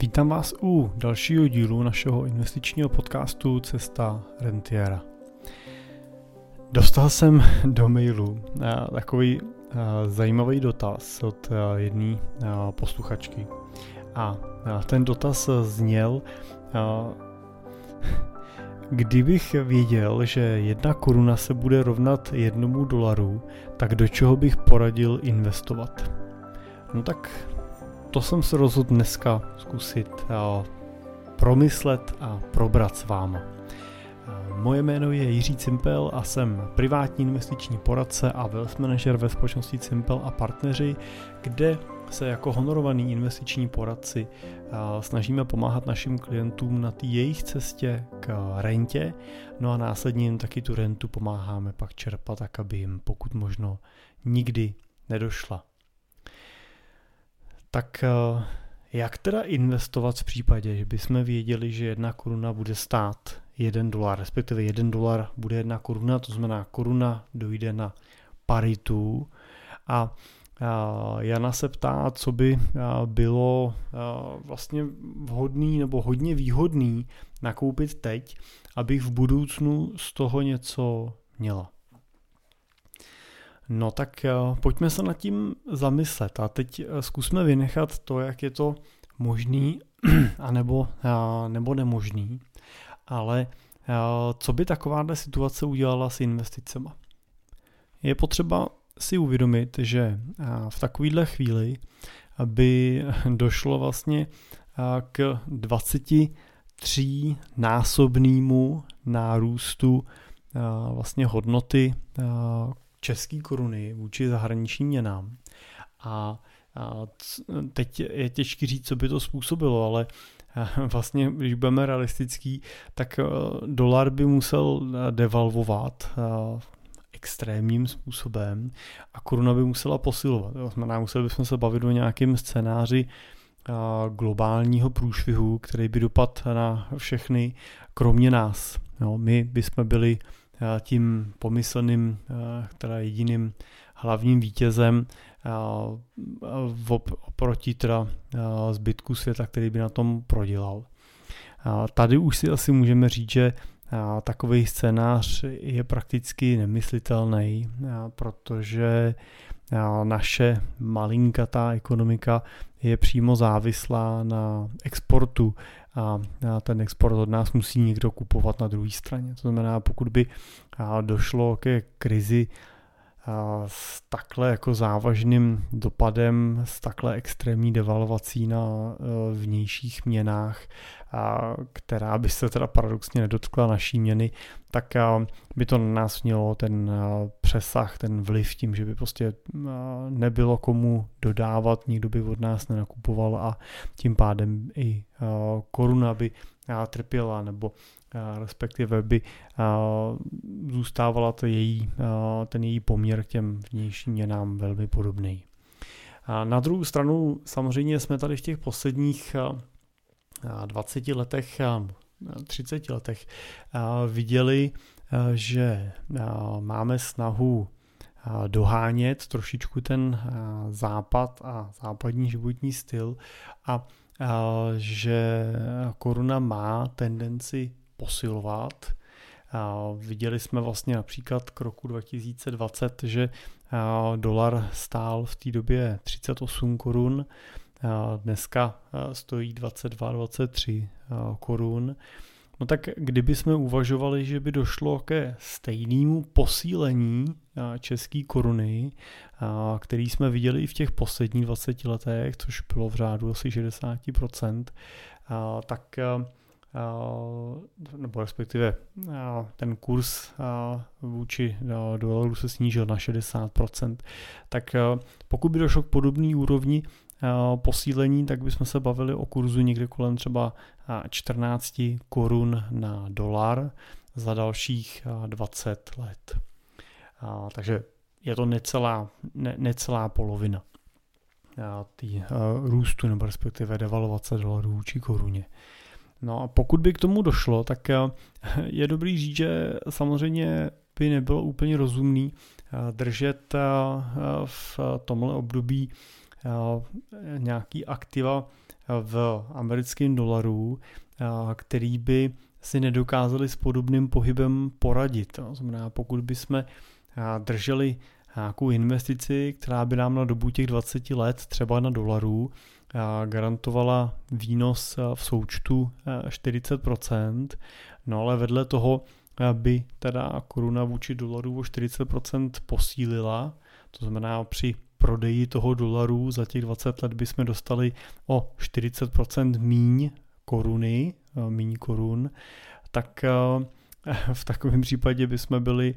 Vítám vás u dalšího dílu našeho investičního podcastu Cesta Rentiera. Dostal jsem do mailu eh, takový eh, zajímavý dotaz od eh, jedné posluchačky. A ten dotaz zněl, kdybych věděl, že jedna koruna se bude rovnat jednomu dolaru, tak do čeho bych poradil investovat? No tak to jsem se rozhodl dneska zkusit promyslet a probrat s váma. Moje jméno je Jiří Cimpel a jsem privátní investiční poradce a wealth manager ve společnosti Cimpel a partneři, kde se jako honorovaný investiční poradci snažíme pomáhat našim klientům na jejich cestě k rentě, no a následně jim taky tu rentu pomáháme pak čerpat, tak aby jim pokud možno nikdy nedošla. Tak eh, jak teda investovat v případě, že bychom věděli, že jedna koruna bude stát jeden dolar, respektive jeden dolar bude jedna koruna, to znamená koruna dojde na paritu a Jana se ptá, co by bylo vlastně vhodný nebo hodně výhodný nakoupit teď, abych v budoucnu z toho něco měla. No tak eh, pojďme se nad tím zamyslet a teď eh, zkusme vynechat to, jak je to možný anebo, eh, nebo nemožný, ale co by takováhle situace udělala s investicemi? Je potřeba si uvědomit, že v takovéhle chvíli by došlo vlastně k 23 násobnému nárůstu vlastně hodnoty české koruny vůči zahraničním měnám. A, teď je těžké říct, co by to způsobilo, ale vlastně, když budeme realistický, tak dolar by musel devalvovat extrémním způsobem a koruna by musela posilovat. To znamená, museli bychom se bavit o nějakém scénáři globálního průšvihu, který by dopad na všechny, kromě nás. No, my bychom byli tím pomysleným, teda jediným hlavním vítězem oproti teda zbytku světa, který by na tom prodělal. Tady už si asi můžeme říct, že takový scénář je prakticky nemyslitelný, protože naše malinkatá ekonomika je přímo závislá na exportu a ten export od nás musí někdo kupovat na druhé straně. To znamená, pokud by došlo ke krizi s takhle jako závažným dopadem, s takhle extrémní devalvací na e, vnějších měnách, která by se teda paradoxně nedotkla naší měny, tak by to na nás mělo ten přesah, ten vliv tím, že by prostě nebylo komu dodávat, nikdo by od nás nenakupoval a tím pádem i koruna by trpěla nebo respektive by zůstávala to její, ten její poměr k těm vnějším měnám velmi podobný. Na druhou stranu samozřejmě jsme tady v těch posledních 20 letech, 30 letech viděli, že máme snahu dohánět trošičku ten západ a západní životní styl a že koruna má tendenci posilovat. Viděli jsme vlastně například k roku 2020, že dolar stál v té době 38 korun, dneska stojí 22-23 korun. No tak kdyby jsme uvažovali, že by došlo ke stejnému posílení české koruny, který jsme viděli i v těch posledních 20 letech, což bylo v řádu asi 60%, tak nebo respektive ten kurz vůči dolaru se snížil na 60%. Tak pokud by došlo k podobné úrovni posílení, tak bychom se bavili o kurzu někde kolem třeba 14 korun na dolar za dalších 20 let. Takže je to necelá, ne, necelá polovina tý, růstu nebo respektive devalvace dolarů vůči koruně. No a pokud by k tomu došlo, tak je dobrý říct, že samozřejmě by nebylo úplně rozumný držet v tomhle období nějaký aktiva v americkém dolaru, který by si nedokázali s podobným pohybem poradit. To znamená, pokud bychom drželi nějakou investici, která by nám na dobu těch 20 let třeba na dolarů garantovala výnos v součtu 40%, no ale vedle toho by teda koruna vůči dolaru o 40% posílila, to znamená při prodeji toho dolaru za těch 20 let bychom dostali o 40% míň koruny, míň korun, tak v takovém případě bychom byli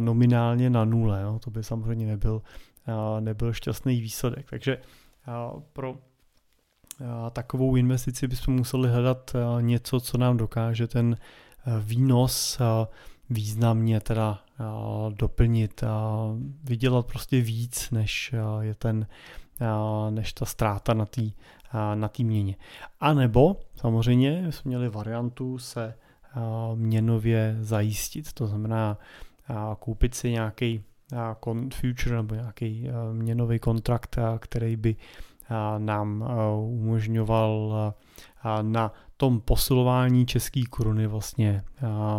nominálně na nule. Jo. To by samozřejmě nebyl, nebyl šťastný výsledek. Takže pro takovou investici bychom museli hledat něco, co nám dokáže ten výnos významně teda doplnit a vydělat prostě víc, než je ten, než ta ztráta na té na tý měně. A nebo samozřejmě jsme měli variantu se měnově zajistit. To znamená koupit si nějaký future nebo nějaký měnový kontrakt, který by nám umožňoval na tom posilování české koruny vlastně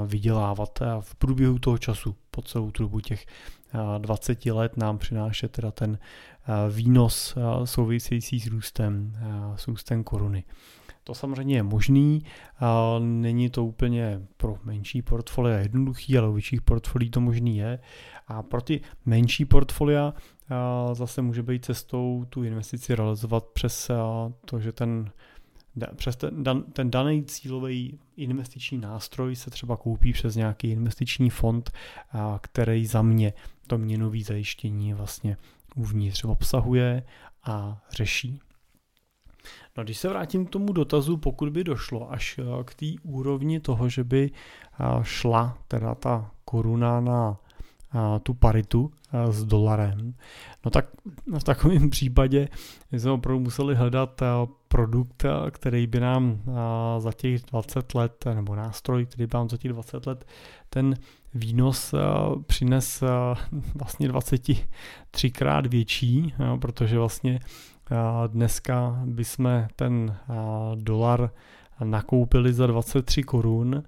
vydělávat v průběhu toho času po celou dobu těch 20 let nám přinášet teda ten výnos související s růstem, s růstem koruny. To samozřejmě je možný, není to úplně pro menší portfolia jednoduchý, ale u větších portfolií to možný je. A pro ty menší portfolia zase může být cestou tu investici realizovat přes to, že ten přes ten, dan, ten daný cílový investiční nástroj se třeba koupí přes nějaký investiční fond, který za mě to měnový zajištění vlastně uvnitř obsahuje a řeší. No když se vrátím k tomu dotazu, pokud by došlo až k té úrovni toho, že by šla teda ta koruna na tu paritu s dolarem, no tak v takovém případě jsme opravdu museli hledat produkt, který by nám za těch 20 let, nebo nástroj, který by nám za těch 20 let ten výnos přines vlastně 23 krát větší, protože vlastně Dneska bychom ten dolar nakoupili za 23 korun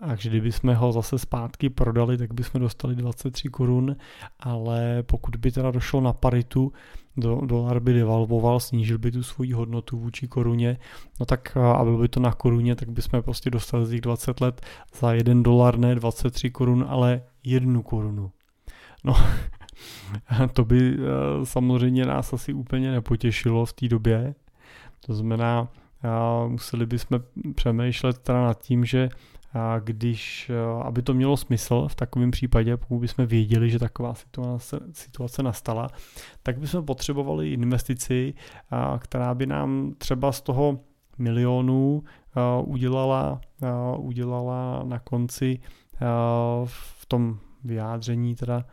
a kdyby jsme ho zase zpátky prodali, tak bychom dostali 23 korun, ale pokud by teda došlo na paritu, do, dolar by devalvoval, snížil by tu svoji hodnotu vůči koruně, no tak a bylo by to na koruně, tak bychom prostě dostali z těch 20 let za 1 dolar, ne 23 korun, ale 1 korunu. No, to by eh, samozřejmě nás asi úplně nepotěšilo v té době. To znamená, eh, museli bychom přemýšlet teda nad tím, že eh, když, aby to mělo smysl v takovém případě, pokud bychom věděli, že taková situace, situace nastala, tak bychom potřebovali investici, která by nám třeba z toho milionu udělala, udělala na konci v tom vyjádření teda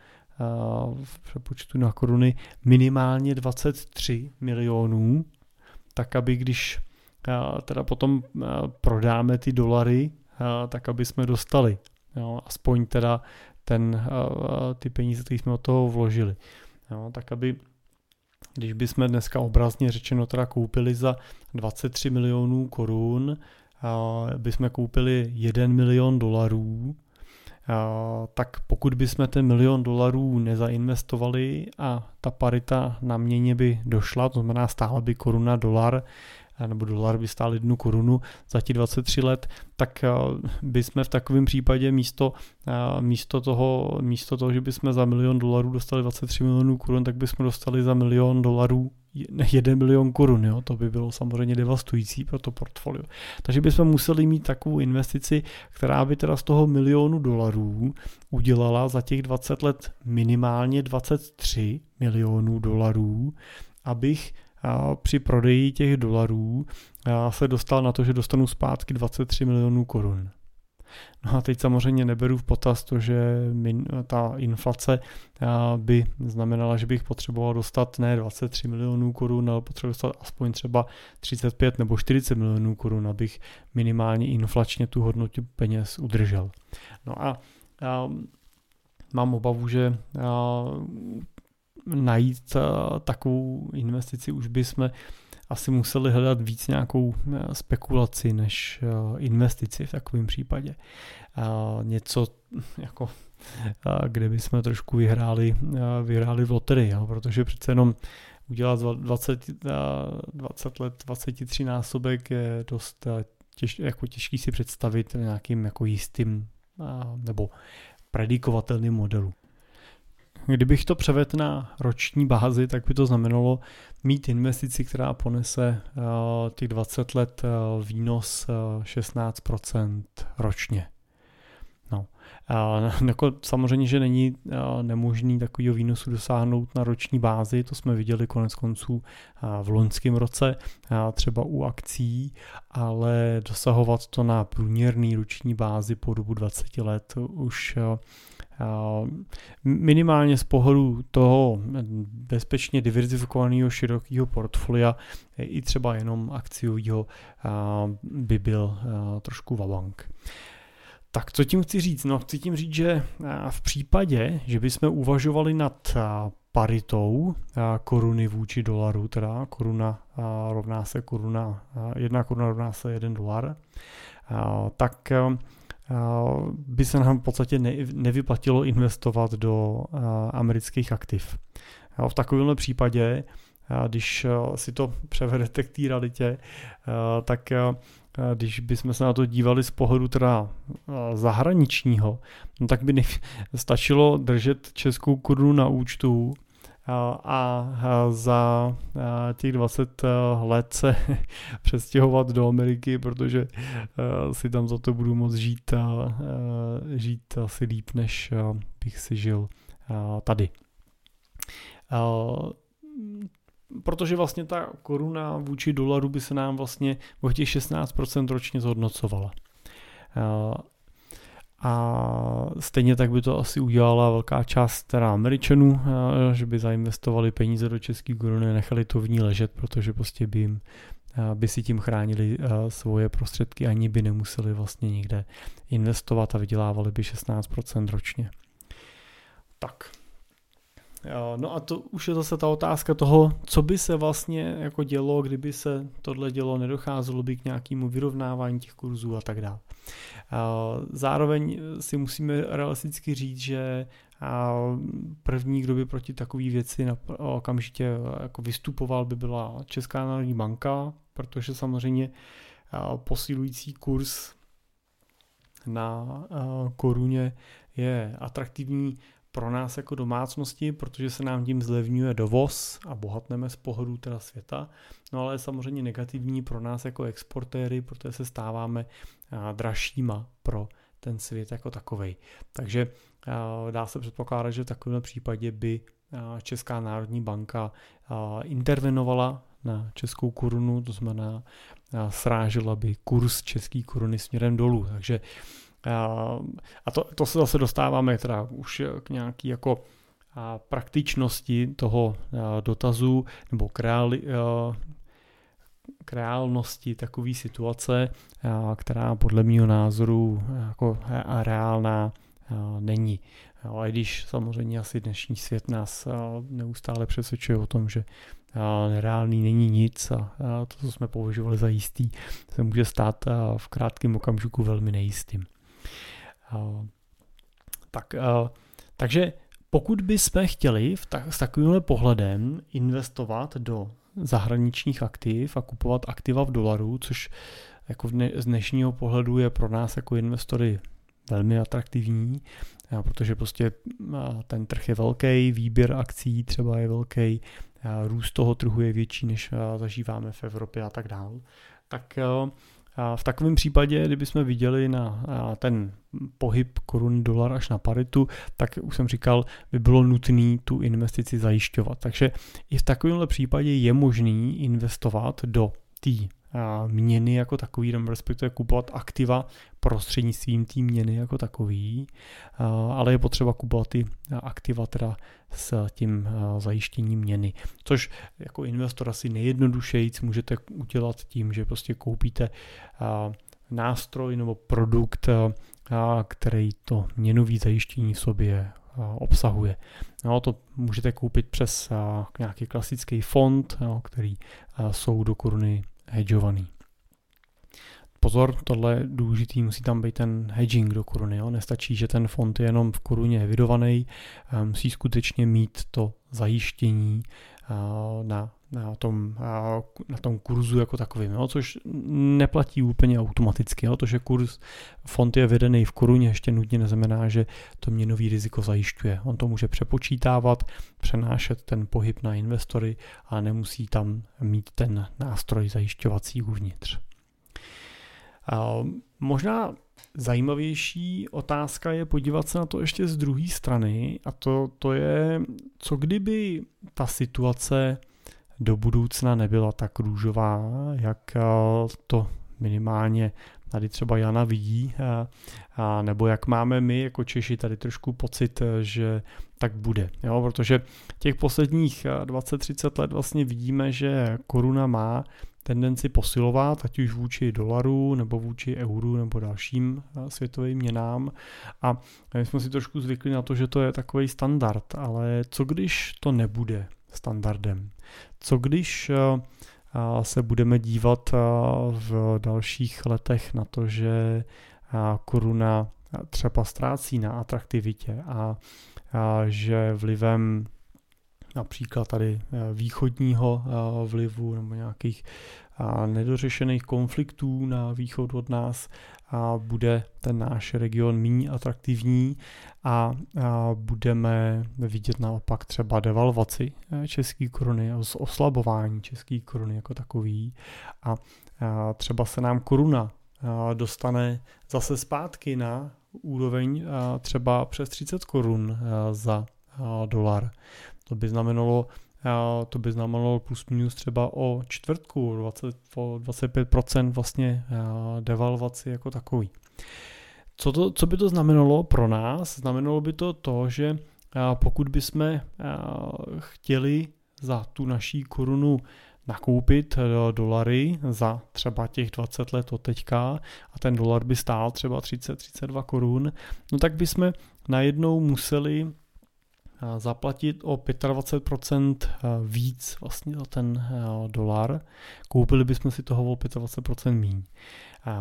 v přepočtu na koruny minimálně 23 milionů, tak aby když teda potom prodáme ty dolary, tak aby jsme dostali jo, aspoň teda ten, ty peníze, které jsme od toho vložili. Jo, tak aby když bychom dneska obrazně řečeno teda koupili za 23 milionů korun, bychom koupili 1 milion dolarů, tak pokud bychom ten milion dolarů nezainvestovali a ta parita na měně by došla, to znamená stála by koruna dolar, nebo dolar by stál jednu korunu za těch 23 let, tak bychom v takovém případě místo, místo, toho, místo toho, že bychom za milion dolarů dostali 23 milionů korun, tak bychom dostali za milion dolarů 1 milion korun, jo? to by bylo samozřejmě devastující pro to portfolio. Takže bychom museli mít takovou investici, která by teda z toho milionu dolarů udělala za těch 20 let minimálně 23 milionů dolarů, abych při prodeji těch dolarů se dostal na to, že dostanu zpátky 23 milionů korun. No a teď samozřejmě neberu v potaz to, že ta inflace by znamenala, že bych potřeboval dostat ne 23 milionů korun, ale potřeboval dostat aspoň třeba 35 nebo 40 milionů korun, abych minimálně inflačně tu hodnotu peněz udržel. No a, a mám obavu, že a, najít takovou investici, už bychom asi museli hledat víc nějakou spekulaci než investici v takovém případě. Něco jako kde bychom trošku vyhráli, vyhráli v loterii, jo, protože přece jenom udělat 20, 20 let 23 násobek je dost těž, jako těžký si představit nějakým jako jistým nebo predikovatelným modelu. Kdybych to převedl na roční bázi, tak by to znamenalo mít investici, která ponese těch 20 let výnos 16% ročně. No. Jako samozřejmě, že není nemožný takovýho výnosu dosáhnout na roční bázi, to jsme viděli konec konců v loňském roce, třeba u akcí, ale dosahovat to na průměrný roční bázi po dobu 20 let už minimálně z pohledu toho bezpečně diverzifikovaného širokého portfolia i třeba jenom akciového by byl trošku vabank. Tak co tím chci říct? No chci tím říct, že v případě, že bychom uvažovali nad paritou koruny vůči dolaru, teda koruna rovná se koruna, jedna koruna rovná se jeden dolar, tak by se nám v podstatě nevyplatilo investovat do amerických aktiv. V takovémhle případě, když si to převedete k té realitě, tak když bychom se na to dívali z pohledu teda zahraničního, no tak by stačilo držet českou korunu na účtu a za těch 20 let se přestěhovat do Ameriky, protože si tam za to budu moct žít a žít asi líp, než bych si žil tady protože vlastně ta koruna vůči dolaru by se nám vlastně o těch 16% ročně zhodnocovala. A stejně tak by to asi udělala velká část teda Američanů, že by zainvestovali peníze do české koruny, nechali to v ní ležet, protože prostě by jim by si tím chránili svoje prostředky, ani by nemuseli vlastně nikde investovat a vydělávali by 16% ročně. Tak, No a to už je zase ta otázka toho, co by se vlastně jako dělo, kdyby se tohle dělo, nedocházelo by k nějakému vyrovnávání těch kurzů a tak dále. Zároveň si musíme realisticky říct, že první, kdo by proti takové věci okamžitě jako vystupoval, by byla Česká národní banka, protože samozřejmě posilující kurz na koruně je atraktivní pro nás jako domácnosti, protože se nám tím zlevňuje dovoz a bohatneme z pohledu teda světa, no ale je samozřejmě negativní pro nás jako exportéry, protože se stáváme dražšíma pro ten svět jako takový. Takže dá se předpokládat, že v takovém případě by Česká národní banka intervenovala na českou korunu, to znamená srážela by kurz české koruny směrem dolů. Takže a to, to se zase dostáváme teda už k nějaký jako praktičnosti toho dotazu nebo k, reali, k reálnosti takové situace, která podle mého názoru jako reálná není. Ale když samozřejmě asi dnešní svět nás neustále přesvědčuje o tom, že nereálný není nic a to, co jsme považovali za jistý, se může stát v krátkém okamžiku velmi nejistým. Tak, takže pokud bychom chtěli s takovýmhle pohledem investovat do zahraničních aktiv a kupovat aktiva v dolaru, což jako z dnešního pohledu je pro nás jako investory velmi atraktivní, protože prostě ten trh je velký, výběr akcí třeba je velký, růst toho trhu je větší, než zažíváme v Evropě a tak dále. Tak v takovém případě, kdybychom viděli na ten pohyb koruny dolar až na paritu, tak už jsem říkal, by bylo nutné tu investici zajišťovat. Takže i v takovémhle případě je možný investovat do té měny jako takový, nebo respektive kupovat aktiva prostřednictvím té měny jako takový, ale je potřeba kupovat ty aktiva teda s tím zajištěním měny, což jako investor asi nejjednodušejíc můžete udělat tím, že prostě koupíte nástroj nebo produkt, který to měnový zajištění v sobě obsahuje. No, to můžete koupit přes nějaký klasický fond, jo, který jsou do koruny hedžovaný. Pozor, tohle je důležitý, musí tam být ten hedging do koruny. Jo? Nestačí, že ten fond je jenom v koruně evidovaný, musí skutečně mít to zajištění na na tom, na tom kurzu jako takovým, jo, což neplatí úplně automaticky. Jo, to, že kurz fond je vedený v koruně, ještě nutně neznamená, že to měnový riziko zajišťuje. On to může přepočítávat, přenášet ten pohyb na investory a nemusí tam mít ten nástroj zajišťovací uvnitř. Možná zajímavější otázka je podívat se na to ještě z druhé strany a to, to je, co kdyby ta situace do budoucna nebyla tak růžová, jak eh, to minimálně tady třeba Jana vidí, a, eh, a nebo jak máme my jako Češi tady trošku pocit, eh, že tak bude. Jo? Protože těch posledních 20-30 let vlastně vidíme, že koruna má tendenci posilovat, ať už vůči dolaru, nebo vůči euru, nebo dalším světovým měnám. A my jsme si trošku zvykli na to, že to je takový standard, ale co když to nebude? standardem. Co když eh, se budeme dívat eh, v dalších letech na to, že eh, koruna třeba ztrácí na atraktivitě a že vlivem například tady východního vlivu nebo nějakých nedořešených konfliktů na východ od nás a bude ten náš region méně atraktivní a, budeme vidět naopak třeba devalvaci české koruny, oslabování české koruny jako takový a, třeba se nám koruna dostane zase zpátky na úroveň třeba přes 30 korun za dolar. To by znamenalo to by znamenalo plus minus třeba o čtvrtku, 20, o 25% vlastně devalvaci jako takový. Co, to, co by to znamenalo pro nás? Znamenalo by to to, že pokud bychom chtěli za tu naší korunu nakoupit dolary za třeba těch 20 let od teďka a ten dolar by stál třeba 30-32 korun, no tak bychom najednou museli zaplatit o 25% eh, víc vlastně za ten dolar, koupili bychom si toho o 25% míň.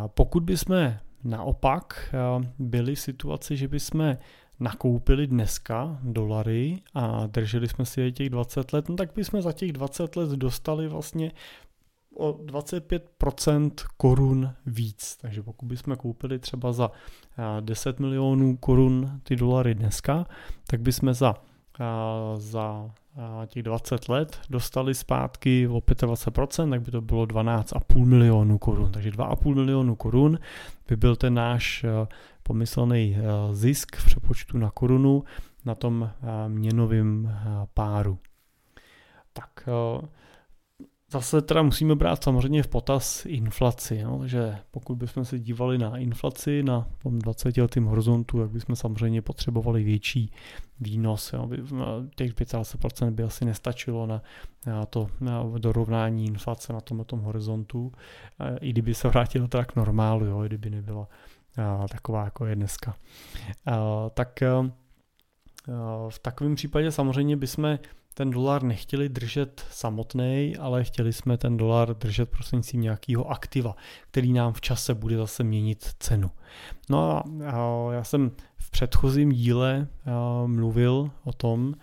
Pokud bychom naopak byli v situaci, že bychom nakoupili dneska dolary a drželi jsme si je těch 20 let, no tak bychom za těch 20 let dostali vlastně o 25% korun víc. Takže pokud bychom koupili třeba za 10 milionů korun ty dolary dneska, tak bychom za za těch 20 let dostali zpátky o 25%, tak by to bylo 12,5 milionů korun. Takže 2,5 milionů korun by byl ten náš pomyslný zisk v přepočtu na korunu na tom měnovém páru. Tak Zase teda musíme brát samozřejmě v potaz inflaci, jo? že pokud bychom se dívali na inflaci na tom 20 letým horizontu, tak bychom samozřejmě potřebovali větší výnos. Jo? Těch 25% by asi nestačilo na, na to na dorovnání inflace na tomto tom horizontu, i kdyby se vrátilo teda k normálu, jo? i kdyby nebyla a, taková, jako je dneska. A, tak a, v takovém případě samozřejmě bychom ten dolar nechtěli držet samotný, ale chtěli jsme ten dolar držet prostřednictvím nějakého aktiva, který nám v čase bude zase měnit cenu. No a já jsem v předchozím díle mluvil o tom,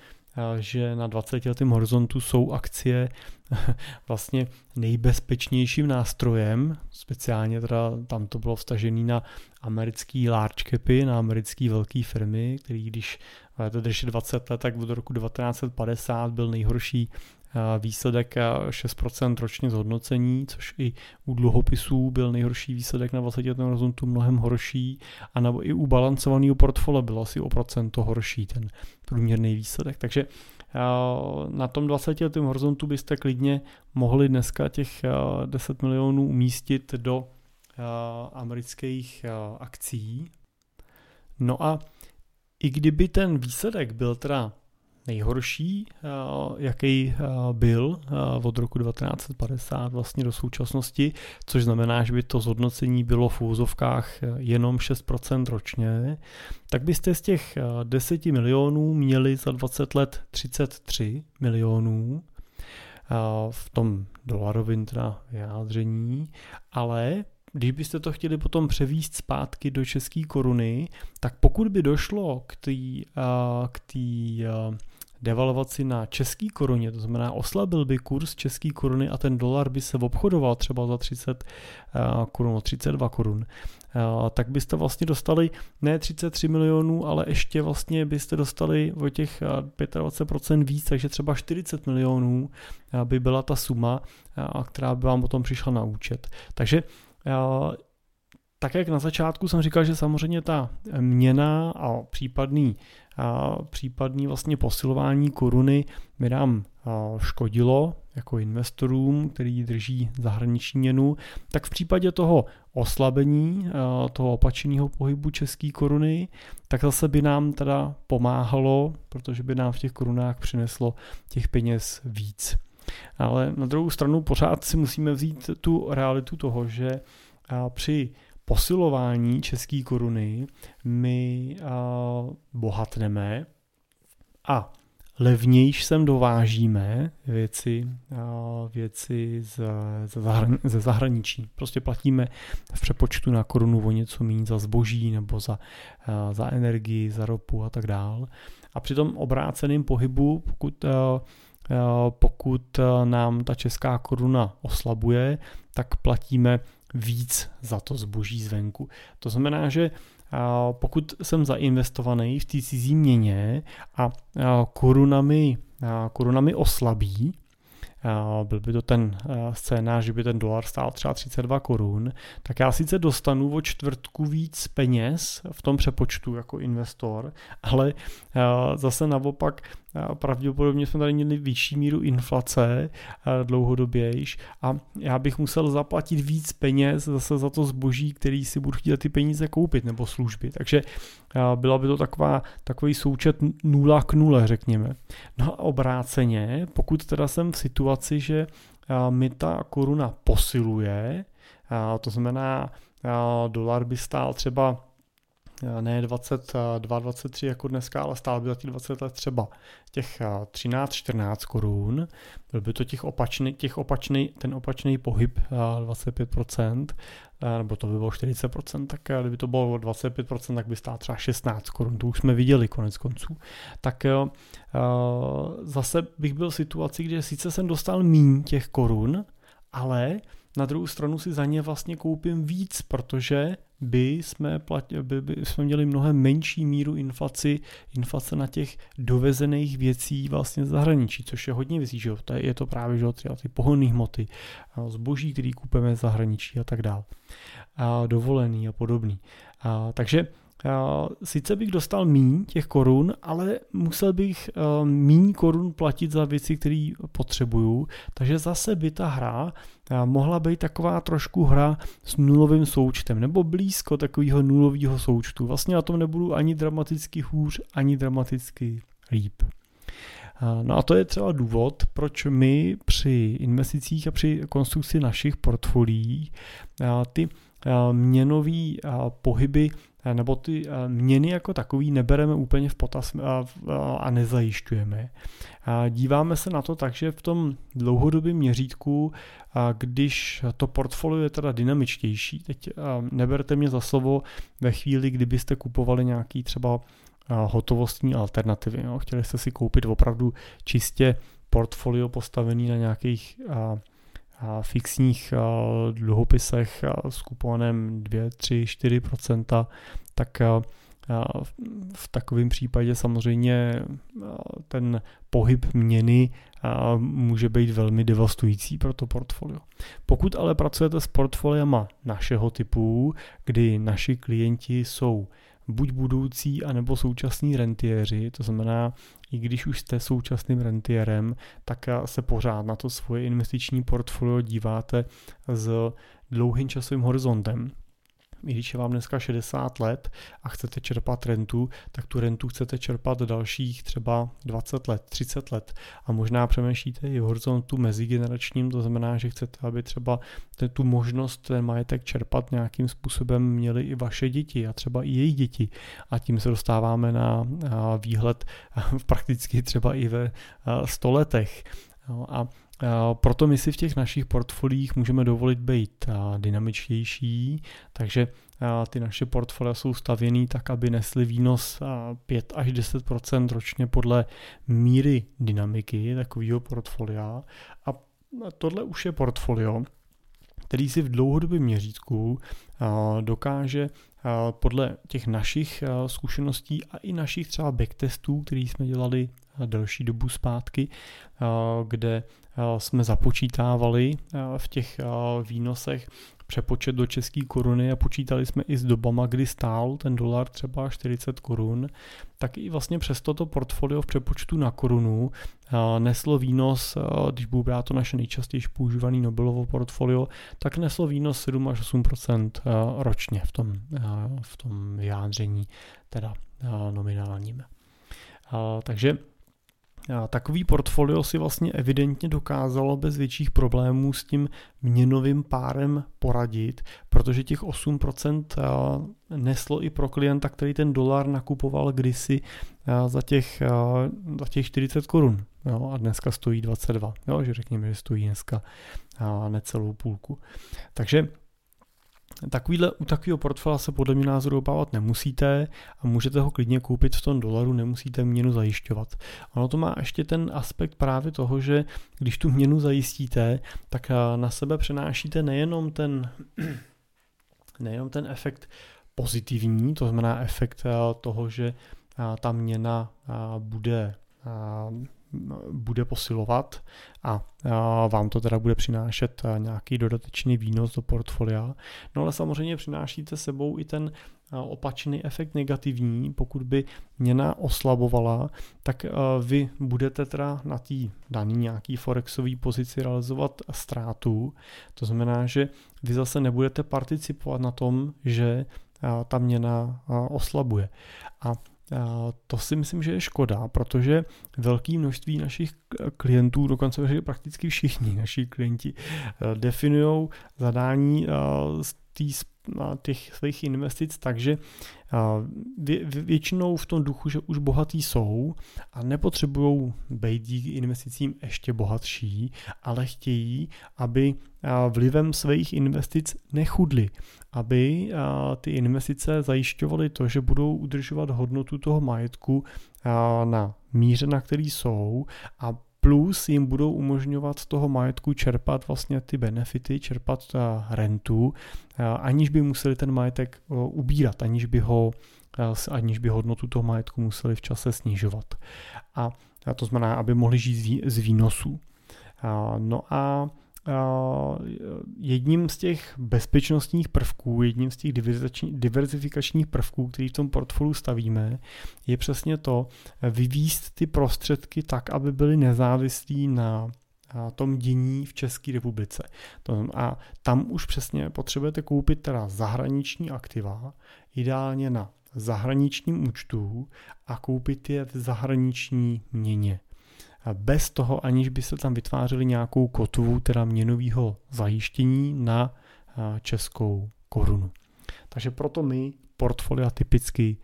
že na 20 letém horizontu jsou akcie vlastně nejbezpečnějším nástrojem, speciálně teda tam to bylo vstažené na americký large capy, na americké velké firmy, který když to drží 20 let, tak od roku 1950 byl nejhorší výsledek 6% ročně zhodnocení, což i u dluhopisů byl nejhorší výsledek na 20 letém horizontu mnohem horší a nebo i u balancovaného portfolia byl asi o procento horší ten průměrný výsledek. Takže na tom 20 letém horizontu byste klidně mohli dneska těch 10 milionů umístit do amerických akcí. No a i kdyby ten výsledek byl teda nejhorší, jaký byl od roku 1950 vlastně do současnosti, což znamená, že by to zhodnocení bylo v úzovkách jenom 6% ročně, tak byste z těch 10 milionů měli za 20 let 33 milionů v tom dolarovém teda vyjádření, ale když byste to chtěli potom převíst zpátky do české koruny, tak pokud by došlo k té k tý, devalvaci na český koruně, to znamená oslabil by kurz české koruny a ten dolar by se obchodoval třeba za 30 korun, 32 korun, tak byste vlastně dostali ne 33 milionů, ale ještě vlastně byste dostali o těch 25% víc, takže třeba 40 milionů by byla ta suma, která by vám potom přišla na účet. Takže tak jak na začátku jsem říkal, že samozřejmě ta měna a případný, a případný vlastně posilování koruny mi nám škodilo jako investorům, který drží zahraniční měnu, tak v případě toho oslabení, toho opačného pohybu české koruny, tak zase by nám teda pomáhalo, protože by nám v těch korunách přineslo těch peněz víc. Ale na druhou stranu pořád si musíme vzít tu realitu toho, že při posilování české koruny my bohatneme a levnějš sem dovážíme věci, věci ze zahraničí. Prostě platíme v přepočtu na korunu o něco méně za zboží nebo za, za energii, za ropu a tak dál. A při tom obráceném pohybu, pokud pokud eh, nám ta česká koruna oslabuje, tak platíme víc za to zboží zvenku. To znamená, že eh, pokud jsem zainvestovaný v té cizí měně a korunami, korunami oslabí, byl by to ten scénář, že by ten dolar stál třeba 32 korun, tak já sice dostanu o čtvrtku víc peněz v tom přepočtu jako investor, ale zase naopak pravděpodobně jsme tady měli vyšší míru inflace dlouhodobějš a já bych musel zaplatit víc peněz zase za to zboží, který si budu chtít ty peníze koupit nebo služby. Takže byla by to taková, takový součet nula k nule, řekněme. No a obráceně, pokud teda jsem v situaci, že mi ta koruna posiluje, to znamená, dolar by stál třeba ne 22, 23 jako dneska, ale stál by za těch 20 let třeba těch 13, 14 korun. Byl by to těch opačný, těch opačný, ten opačný pohyb 25%, nebo to by bylo 40%, tak kdyby to bylo 25%, tak by stál třeba 16 korun. To už jsme viděli konec konců. Tak zase bych byl v situaci, kde sice jsem dostal míň těch korun, ale na druhou stranu si za ně vlastně koupím víc, protože by jsme, platili, by, by jsme měli mnohem menší míru inflaci, inflace na těch dovezených věcí vlastně z zahraničí, což je hodně věcí, že jo? To je, je to právě že jo, ty pohonné hmoty, zboží, který kupujeme z zahraničí a tak dále, dovolený a podobný. A, takže sice bych dostal míň těch korun, ale musel bych eh, míň korun platit za věci, které potřebuju, takže zase by ta hra eh, mohla být taková trošku hra s nulovým součtem, nebo blízko takového nulového součtu. Vlastně na tom nebudu ani dramaticky hůř, ani dramaticky líp. Eh, no a to je třeba důvod, proč my při investicích a při konstrukci našich portfolií ty měnové pohyby nebo ty měny jako takový nebereme úplně v potaz a nezajišťujeme. Díváme se na to tak, že v tom dlouhodobém měřítku, když to portfolio je teda dynamičtější, teď neberte mě za slovo ve chvíli, kdybyste kupovali nějaký třeba hotovostní alternativy. Jo. Chtěli jste si koupit opravdu čistě portfolio postavený na nějakých fixních dluhopisech s kuponem 2, 3, 4% tak v takovém případě samozřejmě ten pohyb měny může být velmi devastující pro to portfolio. Pokud ale pracujete s portfoliama našeho typu, kdy naši klienti jsou buď budoucí, anebo současní rentiéři, to znamená, i když už jste současným rentierem, tak se pořád na to svoje investiční portfolio díváte s dlouhým časovým horizontem. I když je vám dneska 60 let a chcete čerpat rentu, tak tu rentu chcete čerpat dalších třeba 20 let, 30 let a možná přemýšlíte i v horizontu mezigeneračním, to znamená, že chcete, aby třeba tu možnost ten majetek čerpat nějakým způsobem měli i vaše děti a třeba i jejich děti a tím se dostáváme na výhled prakticky třeba i ve 100 letech. A proto my si v těch našich portfoliích můžeme dovolit být dynamičtější, takže ty naše portfolia jsou stavěný tak, aby nesly výnos 5 až 10% ročně podle míry dynamiky takového portfolia. A tohle už je portfolio, který si v dlouhodobém měřítku dokáže podle těch našich zkušeností a i našich třeba backtestů, který jsme dělali delší dobu zpátky, kde jsme započítávali v těch výnosech přepočet do české koruny a počítali jsme i s dobama, kdy stál ten dolar třeba 40 korun, tak i vlastně přes toto portfolio v přepočtu na korunu neslo výnos, když budu brát to naše nejčastěji používané Nobelovo portfolio, tak neslo výnos 7 až 8% ročně v tom, v tom vyjádření, teda nominálním. Takže Takový portfolio si vlastně evidentně dokázalo bez větších problémů s tím měnovým párem poradit, protože těch 8% neslo i pro klienta, který ten dolar nakupoval kdysi za těch, za těch 40 korun. Jo, a dneska stojí 22, jo, že řekněme, že stojí dneska necelou půlku. Takže Takovýhle, u takového portfolia se podle mě názoru obávat nemusíte a můžete ho klidně koupit v tom dolaru, nemusíte měnu zajišťovat. Ono to má ještě ten aspekt právě toho, že když tu měnu zajistíte, tak eh, na sebe přenášíte nejenom ten, nejenom ten efekt pozitivní, to znamená efekt eh, toho, že eh, ta měna bude bude posilovat a vám to teda bude přinášet nějaký dodatečný výnos do portfolia. No ale samozřejmě přinášíte sebou i ten opačný efekt negativní, pokud by měna oslabovala, tak vy budete teda na té daný nějaký forexový pozici realizovat ztrátu. To znamená, že vy zase nebudete participovat na tom, že ta měna oslabuje. A to si myslím, že je škoda, protože velké množství našich klientů, dokonce prakticky všichni naši klienti, eh, definují zadání eh, z té těch svých investic takže většinou v tom duchu, že už bohatý jsou a nepotřebují být díky investicím ještě bohatší, ale chtějí, aby vlivem svých investic nechudli, aby ty investice zajišťovaly to, že budou udržovat hodnotu toho majetku na míře, na který jsou a plus jim budou umožňovat z toho majetku čerpat vlastně ty benefity, čerpat ta rentu, aniž by museli ten majetek ubírat, aniž by ho aniž by hodnotu toho majetku museli v čase snižovat. A to znamená, aby mohli žít z výnosů. No a jedním z těch bezpečnostních prvků, jedním z těch diverzifikačních prvků, který v tom portfoliu stavíme, je přesně to vyvíst ty prostředky tak, aby byly nezávislí na tom dění v České republice. A tam už přesně potřebujete koupit teda zahraniční aktiva, ideálně na zahraničním účtu a koupit je v zahraniční měně bez toho, aniž by se tam vytvářeli nějakou kotvu, teda měnového zajištění na českou korunu. Takže proto my portfolia typicky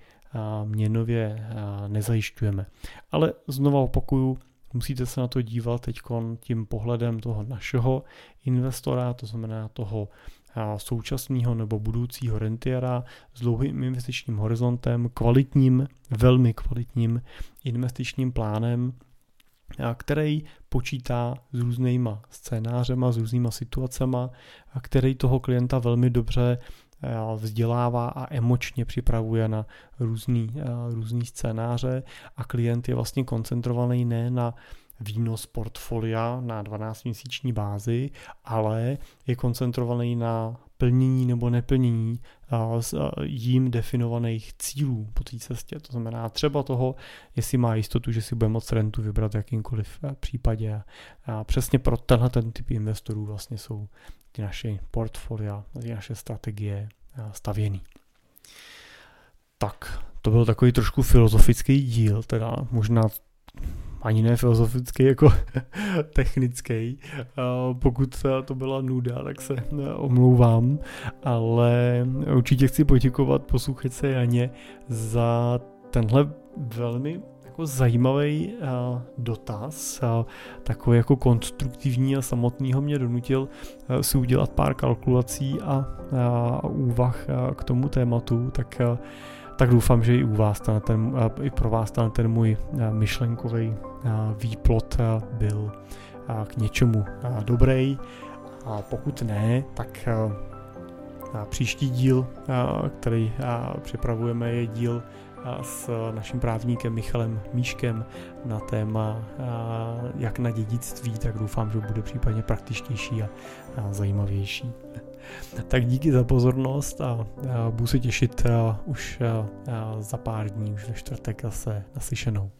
měnově nezajišťujeme. Ale znova opakuju, musíte se na to dívat teď tím pohledem toho našeho investora, to znamená toho současného nebo budoucího rentiera s dlouhým investičním horizontem, kvalitním, velmi kvalitním investičním plánem, který počítá s různýma scénářema, s různýma situacema, který toho klienta velmi dobře vzdělává a emočně připravuje na různý, různý scénáře. A klient je vlastně koncentrovaný ne na výnos portfolia na 12-měsíční bázi, ale je koncentrovaný na plnění nebo neplnění jím definovaných cílů po té cestě. To znamená třeba toho, jestli má jistotu, že si bude moct rentu vybrat v jakýmkoliv případě. A přesně pro tenhle ten typ investorů vlastně jsou ty naše portfolia, ty naše strategie stavěný. Tak, to byl takový trošku filozofický díl, teda možná ani ne filozofický, jako technický. Pokud to byla nuda, tak se omlouvám, ale určitě chci poděkovat posluchačce Janě za tenhle velmi jako zajímavý uh, dotaz, takový jako konstruktivní a samotný ho mě donutil si udělat pár kalkulací a, úvah k tomu tématu, tak tak doufám, že i u vás ten, ten, i pro vás ten, ten můj myšlenkový výplot byl k něčemu dobrý. A pokud ne, tak příští díl, který připravujeme, je díl s naším právníkem Michalem Míškem na téma jak na dědictví, tak doufám, že bude případně praktičtější a zajímavější. Tak díky za pozornost a budu se těšit už za pár dní, už ve čtvrtek zase naslyšenou.